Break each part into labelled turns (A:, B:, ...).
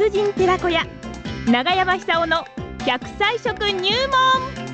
A: 達人寺子屋長山久夫の100歳食入門。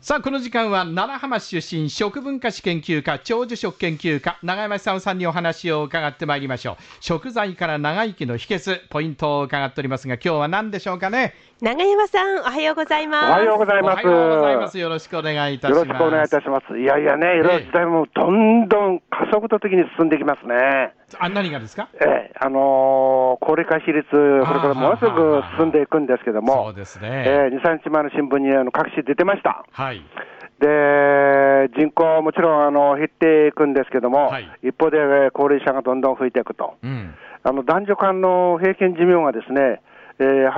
B: さあこの時間は奈良浜市出身食文化史研究家長寿食研究家永山久夫さんにお話を伺ってまいりましょう。食材から長生きの秘訣ポイントを伺っておりますが今日は何でしょうかね？
A: 長山さんおはようございます。
C: おはようございます。
B: おはようございます。よろしくお願いいたします。
C: よろしくお願いいたします。いやいやね、いろいろ時代もどんどん加速度的に進んできますね。
B: あ何がですか？
C: ええ、あのー高齢化比率、これからものすごく進んでいくんですけど
B: そ
C: も
B: う、です
C: え
B: ね、
C: え2、3日前の新聞にあの各紙出てました。
B: はい
C: で、人口もちろんあの減っていくんですけども、
B: はい
C: 一方でえー高齢者がどんどん増えていくと。
B: うん
C: あの男女間の平均寿命がですね、えー、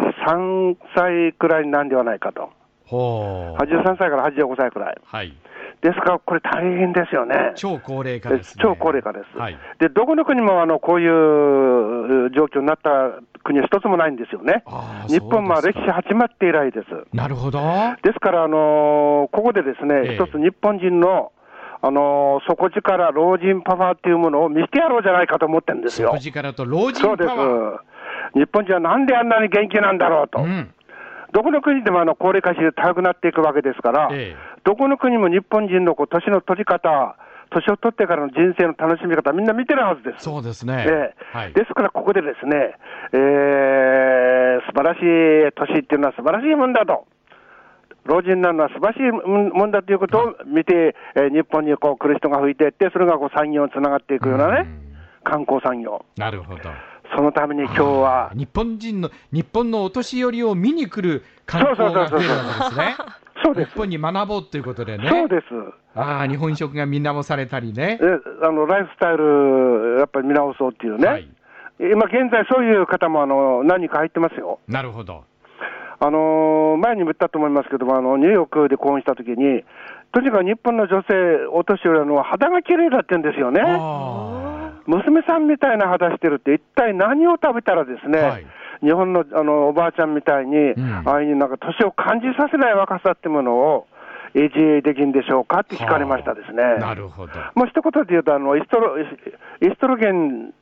C: 83歳くらいになるんではないかと。
B: ほう
C: 83歳から85歳くらい。
B: はい
C: ですから、これ大変ですよね。
B: 超高齢化です、ね、
C: 超高齢化です。
B: はい
C: で、どこの国もあのこういう状況になった国は一つもないんですよね。日本は歴史始まって以来です。
B: なるほど
C: ですから、あのーここでですね、
B: ええ
C: 一つ日本人の、あのー底力、老人パワーっていうものを見せてやろうじゃないかと思ってるんですよ
B: 食。事からと老人
C: そうです
B: パワー。
C: 日本人はなんであんなに元気なんだろうと。
B: うん
C: どこの国でもあの高齢化して高くなっていくわけですから、
B: ええ
C: どこの国も日本人のこう年の取り方、年を取ってからの人生の楽しみ方、みんな見てるはずです。
B: そうですね、
C: ええ
B: はい
C: ですから、ここでですね、えー、素晴らしい年っていうのは素晴らしいもんだと。老人なのは素晴らしいもんだということを見て、えー日本にこう来る人が増えていって、それがこう産業につながっていくようなね、観光産業。
B: なるほど
C: そのために今日は、
B: 日本人の日本のお年寄りを見に来る観光が増えるわけですね。
C: そうです
B: 日。本に学ぼうということでね。
C: そうです。
B: ああ、日本食が見直されたりね。
C: えあのライフスタイル、やっぱり見直そうっていうね、
B: はい。
C: 今現在、そういう方もあの何人か入ってますよ。
B: なるほど。
C: あのー前にも言ったと思いますけども、あのニューヨークで講演したときに、とにかく日本の女性、お年寄りはあの肌が綺麗だって言うんですよね。
B: あ
C: 娘さんみたいな肌してるって、一体何を食べたらですね、
B: はい
C: 日本のあのおばあちゃんみたいに、
B: ん。
C: ああいうなんか年を感じさせない若さってものを維持できるんでしょうかって聞かれましたですね。
B: あ。なるほど。
C: もう一言で言うと、あのエストロエストロゲン、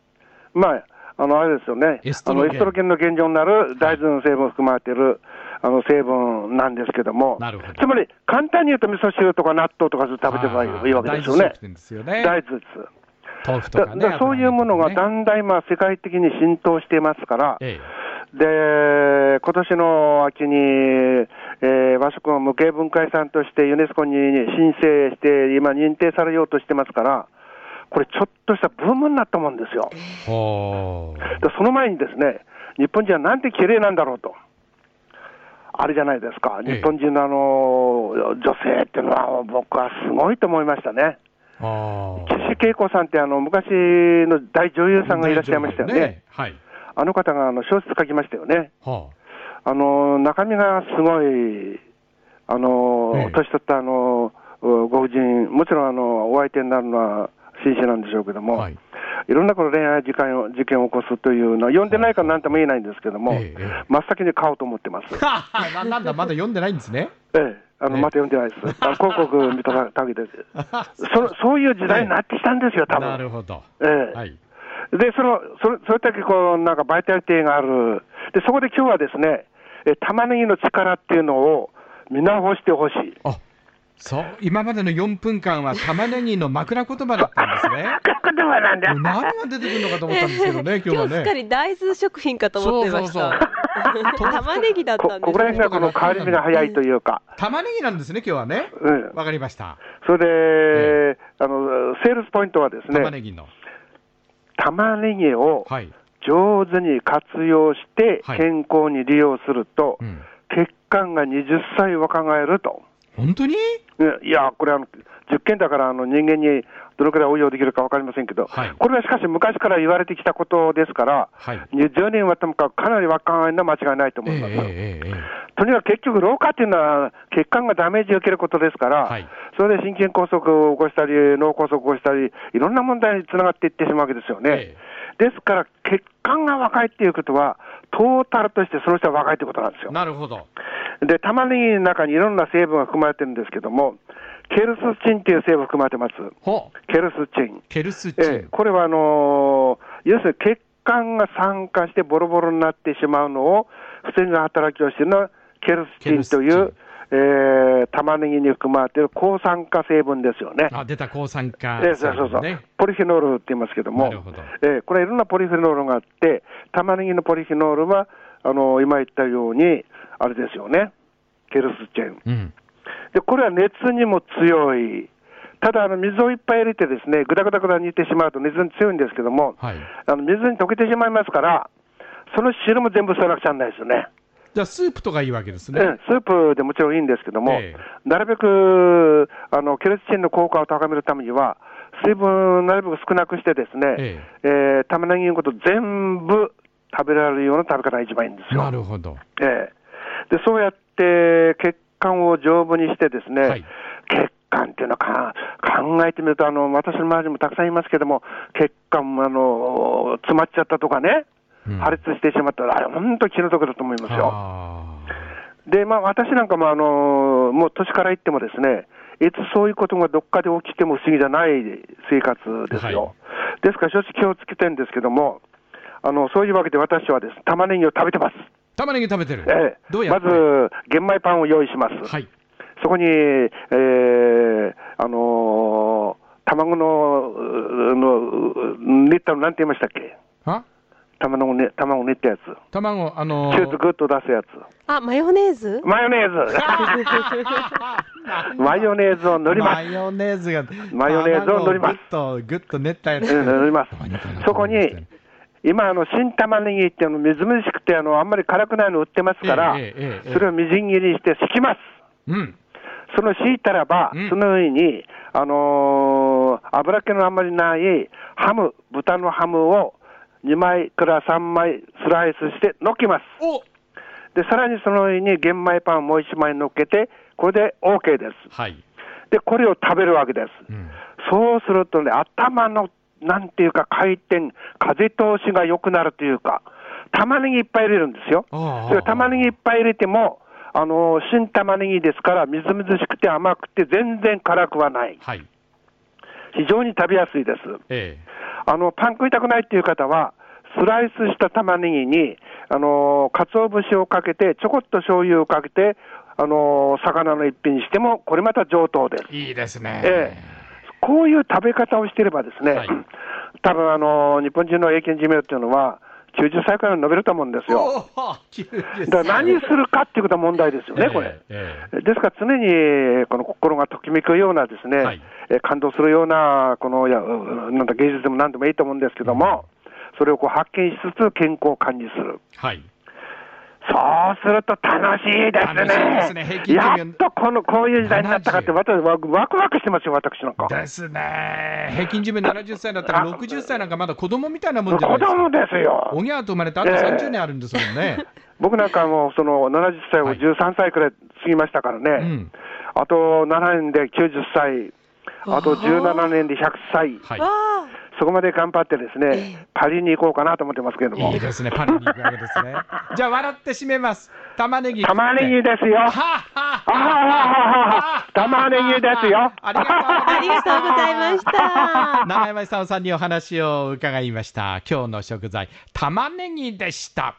C: まあ、あのあれですよね、
B: エストロゲン。
C: あのエストロゲンの原料になる大豆の成分を含まれている、あの成分なんですけども、
B: なるほど。
C: つまり簡単に言うと、味噌汁とか納豆とか食べてればいいいいわけですよね。
B: 大豆です
C: 豆
B: 腐と
C: だ
B: かね。
C: だそういうものがだ
B: 油
C: んだん今、世界的に浸透していますから、
B: え
C: で今年の秋に、えー和食の無形文化遺産としてユネスコに申請して、今、認定されようとしてますから、これ、ちょっとしたブームになったもんですよ。でその前にですね、日本人はなんて綺麗なんだろうと。あれじゃないですか、
B: ええ
C: 日本人のあの女性っていうのは、僕はすごいと思いましたね。岸恵子さんってあの昔の大女優さんがいらっしゃいましたよね。
B: はい。
C: あの方があの小説書きましたよね。
B: は
C: あの中身がすごい、あの
B: ええ
C: 年取ったあのご婦人、もちろんあのお相手になるのは紳士なんでしょうけど
B: あ。
C: も、
B: はい。
C: いろんなこの恋愛事件を事件を起こすというのは、読んでないからなんとも言えないんですけども、真っ先に買おうと思ってます。
B: な なんだ、まだ読んでないんですね。
C: ええ、あの
B: ええ
C: また読んでないです。あの広告見た限りです そ。そういう時代になってきたんですよ、多分
B: なるほど。
C: ええ
B: はい。
C: で、その、それ、それだけこう、なんかバイタリティがある。で、そこで今日はですね、え、玉ねぎの力っていうのを見直してほしい。
B: あそう、今までの4分間は玉ねぎの枕言葉だったんですね。
C: 角度はなんだ
B: 何が出てくるのかと思ったんですけどね、今日はね。
D: すっかり大豆食品かと思ってまし
B: そうそう
D: た。玉ねぎだった
C: こここら
D: んですね。
C: 辺がこの変わり目が早いというか。
B: 玉ねぎなんですね、今日はね。
C: うん。
B: わかりました。
C: それで、あの、セールスポイントはですね、
B: 玉ねぎの。
C: 玉ねぎを
B: はい。
C: 上手に活用して
B: はい
C: 健康に利用すると、
B: うん。
C: 血管が20歳若返ると。
B: 本当に？
C: ねいや、これあの、実験だからあの人間にどのくらい応用できるか分かりませんけど、
B: はい
C: これはしかし昔から言われてきたことですから、
B: はい。
C: 10年はともかくかなり若返るのは間違いないと思います。
B: ええええええ
C: とにかく結局、老化っていうのは血管がダメージを受けることですから、
B: はい
C: それで心筋梗塞を起こしたり、脳梗塞を起こしたり、いろんな問題につながっていってしまうわけですよね。
B: え
C: ですから、血管が若いっていうことは、トータルとしてその人は若いってことなんですよ。
B: なるほど。
C: で、玉ねぎの中にいろんな成分が含まれてるんですけども、ケルスチンっていう成分含まれてます。ケルスチン。
B: ケルスチン。
C: ええこれはあのー要するに血管が酸化してボロボロになってしまうのを防ぐ働きをしているのはケルスチンという、えー玉ねぎに含まれている抗酸化成分ですよね。
B: あ、出た抗酸化
C: ええそうそうそう、
B: ね。
C: ポリフェノールって言いますけども、
B: なるほど
C: ええこれ、いろんなポリフェノールがあって、玉ねぎのポリフェノールは、あの今言ったように、あれですよね、ケルスチェン。
B: うん。
C: で、これは熱にも強い。ただ、あの水をいっぱい入れてですね、ぐだぐだぐだ煮てしまうと熱に強いんですけども、
B: はい。
C: あの水に溶けてしまいますから、その汁も全部捨てなくちゃならないですよね。
B: じゃあ、スープとかいいわけです
C: ええ
B: ね。
C: スープでもちろんいいんですけども、
B: ええ
C: なるべくあのケルチンの効果を高めるためには、水分なるべく少なくしてですね、
B: え
C: えー玉ねぎのこと全部食べられるような食べ方が一番いいんですよ。
B: なるほど。
C: ええでそうやって血管を丈夫にしてですね、
B: はい
C: 血管っていうのはか考えてみるとあの、私の周りにもたくさんいますけども、血管もあの詰まっちゃったとかね、
B: うん
C: 破裂してしまったら、あれ、本当気の毒だと思いますよ。
B: あ
C: で、まあ、私なんかも、あのもう年から言ってもですね、いつそういうことがどっかで起きても不思議じゃない生活ですよ。
B: はい
C: ですから、正直気をつけてるんですけども、あのそういうわけで私はです、玉ねぎを食べてます。
B: ー玉ねぎ食べてる。
C: ええま
B: どうやって？
C: ず、玄米パンを用意します。
B: はい。
C: そこに、えーあのー卵の、うの、う練ったのなんて言いましたっけ？
B: あ
C: 卵ね、卵練ったやつ。
B: 卵、あの
C: チューズグッと出すやつ。
D: あ、マヨネーズ？
C: マヨネーズ マヨネーズを塗ります
B: マ。ヨネーズが。
C: マヨネーズを塗ります
B: と、ぐっと練ったやつ。
C: うん塗ります。そこに、今、あの、新玉ねぎっていうの、みずみずしくて、あの、あんまり辛くないの売ってますから、それをみじん切りにして敷きます。
B: うん。
C: その敷いたらば、
B: うん
C: その上に、あのー油気のあんまりないハム、豚のハムを2枚から3枚スライスして乗っけます。
B: お
C: で、さらにその上に玄米パンをもう1枚乗っけて、これで OK です。
B: はい。
C: で、これを食べるわけです。
B: うん。
C: そうするとね、頭の、なんていうか、回転、風通しが良くなるというか、玉ねぎいっぱい入れるんですよ。それ玉ねぎいっぱい入れても、あの新玉ねぎですから、みずみずしくて甘くて、全然辛くはない。
B: はい。
C: 非常に食べやすいです。
B: え
C: あのパン食いたくないっていう方は、スライスした玉ねぎに、あの鰹節をかけて、ちょこっと醤油をかけて、あの魚の一品にしても、これまた上等です。
B: えいいですね。
C: ええこういう食べ方をしていればですね、
B: はい
C: 多分あの日本人の平均寿命っていうのは、90歳くらいに伸びると思うんですよ。
B: おお90
C: だから何するかっていうことは問題ですよね、これ。
B: えええ
C: ですから常にこの心がときめくようなですね、
B: はい
C: えー感動するような、このいやうなんだ芸術でも何でもいいと思うんですけども、それをこう発見しつつ健康を管理する。
B: えはい。
C: そうすると楽しいですね。
B: すね平均寿命
C: やっとこのこういう時代になったかって、
B: 70
C: 私ワクワクワクしてますよ、私なんか。
B: ですね。平均寿命70歳だったら60歳なんかまだ子供みたいなもんじゃない
C: 子
B: ですか。
C: 供ですよ。
B: おぎゃーと生まれてあと30年あるんですもんね。
C: 僕なんかもうその70歳を
B: はい
C: 13歳くらい過ぎましたからね、
B: うん
C: あと7年で90歳、あと17年で100歳、
B: はい
D: わ。
C: そこまで頑張ってですね、パリに行こうかなと思ってますけれども
B: いい、ですね。パリに行くわけですね。じゃあ笑って締めます。玉ねぎ。
C: 玉ねぎですよ。玉ねぎですよ。
B: ありがとうございます
D: ありがとうございました。
B: 長山さんにお話を伺いました。今日の食材、玉ねぎでした。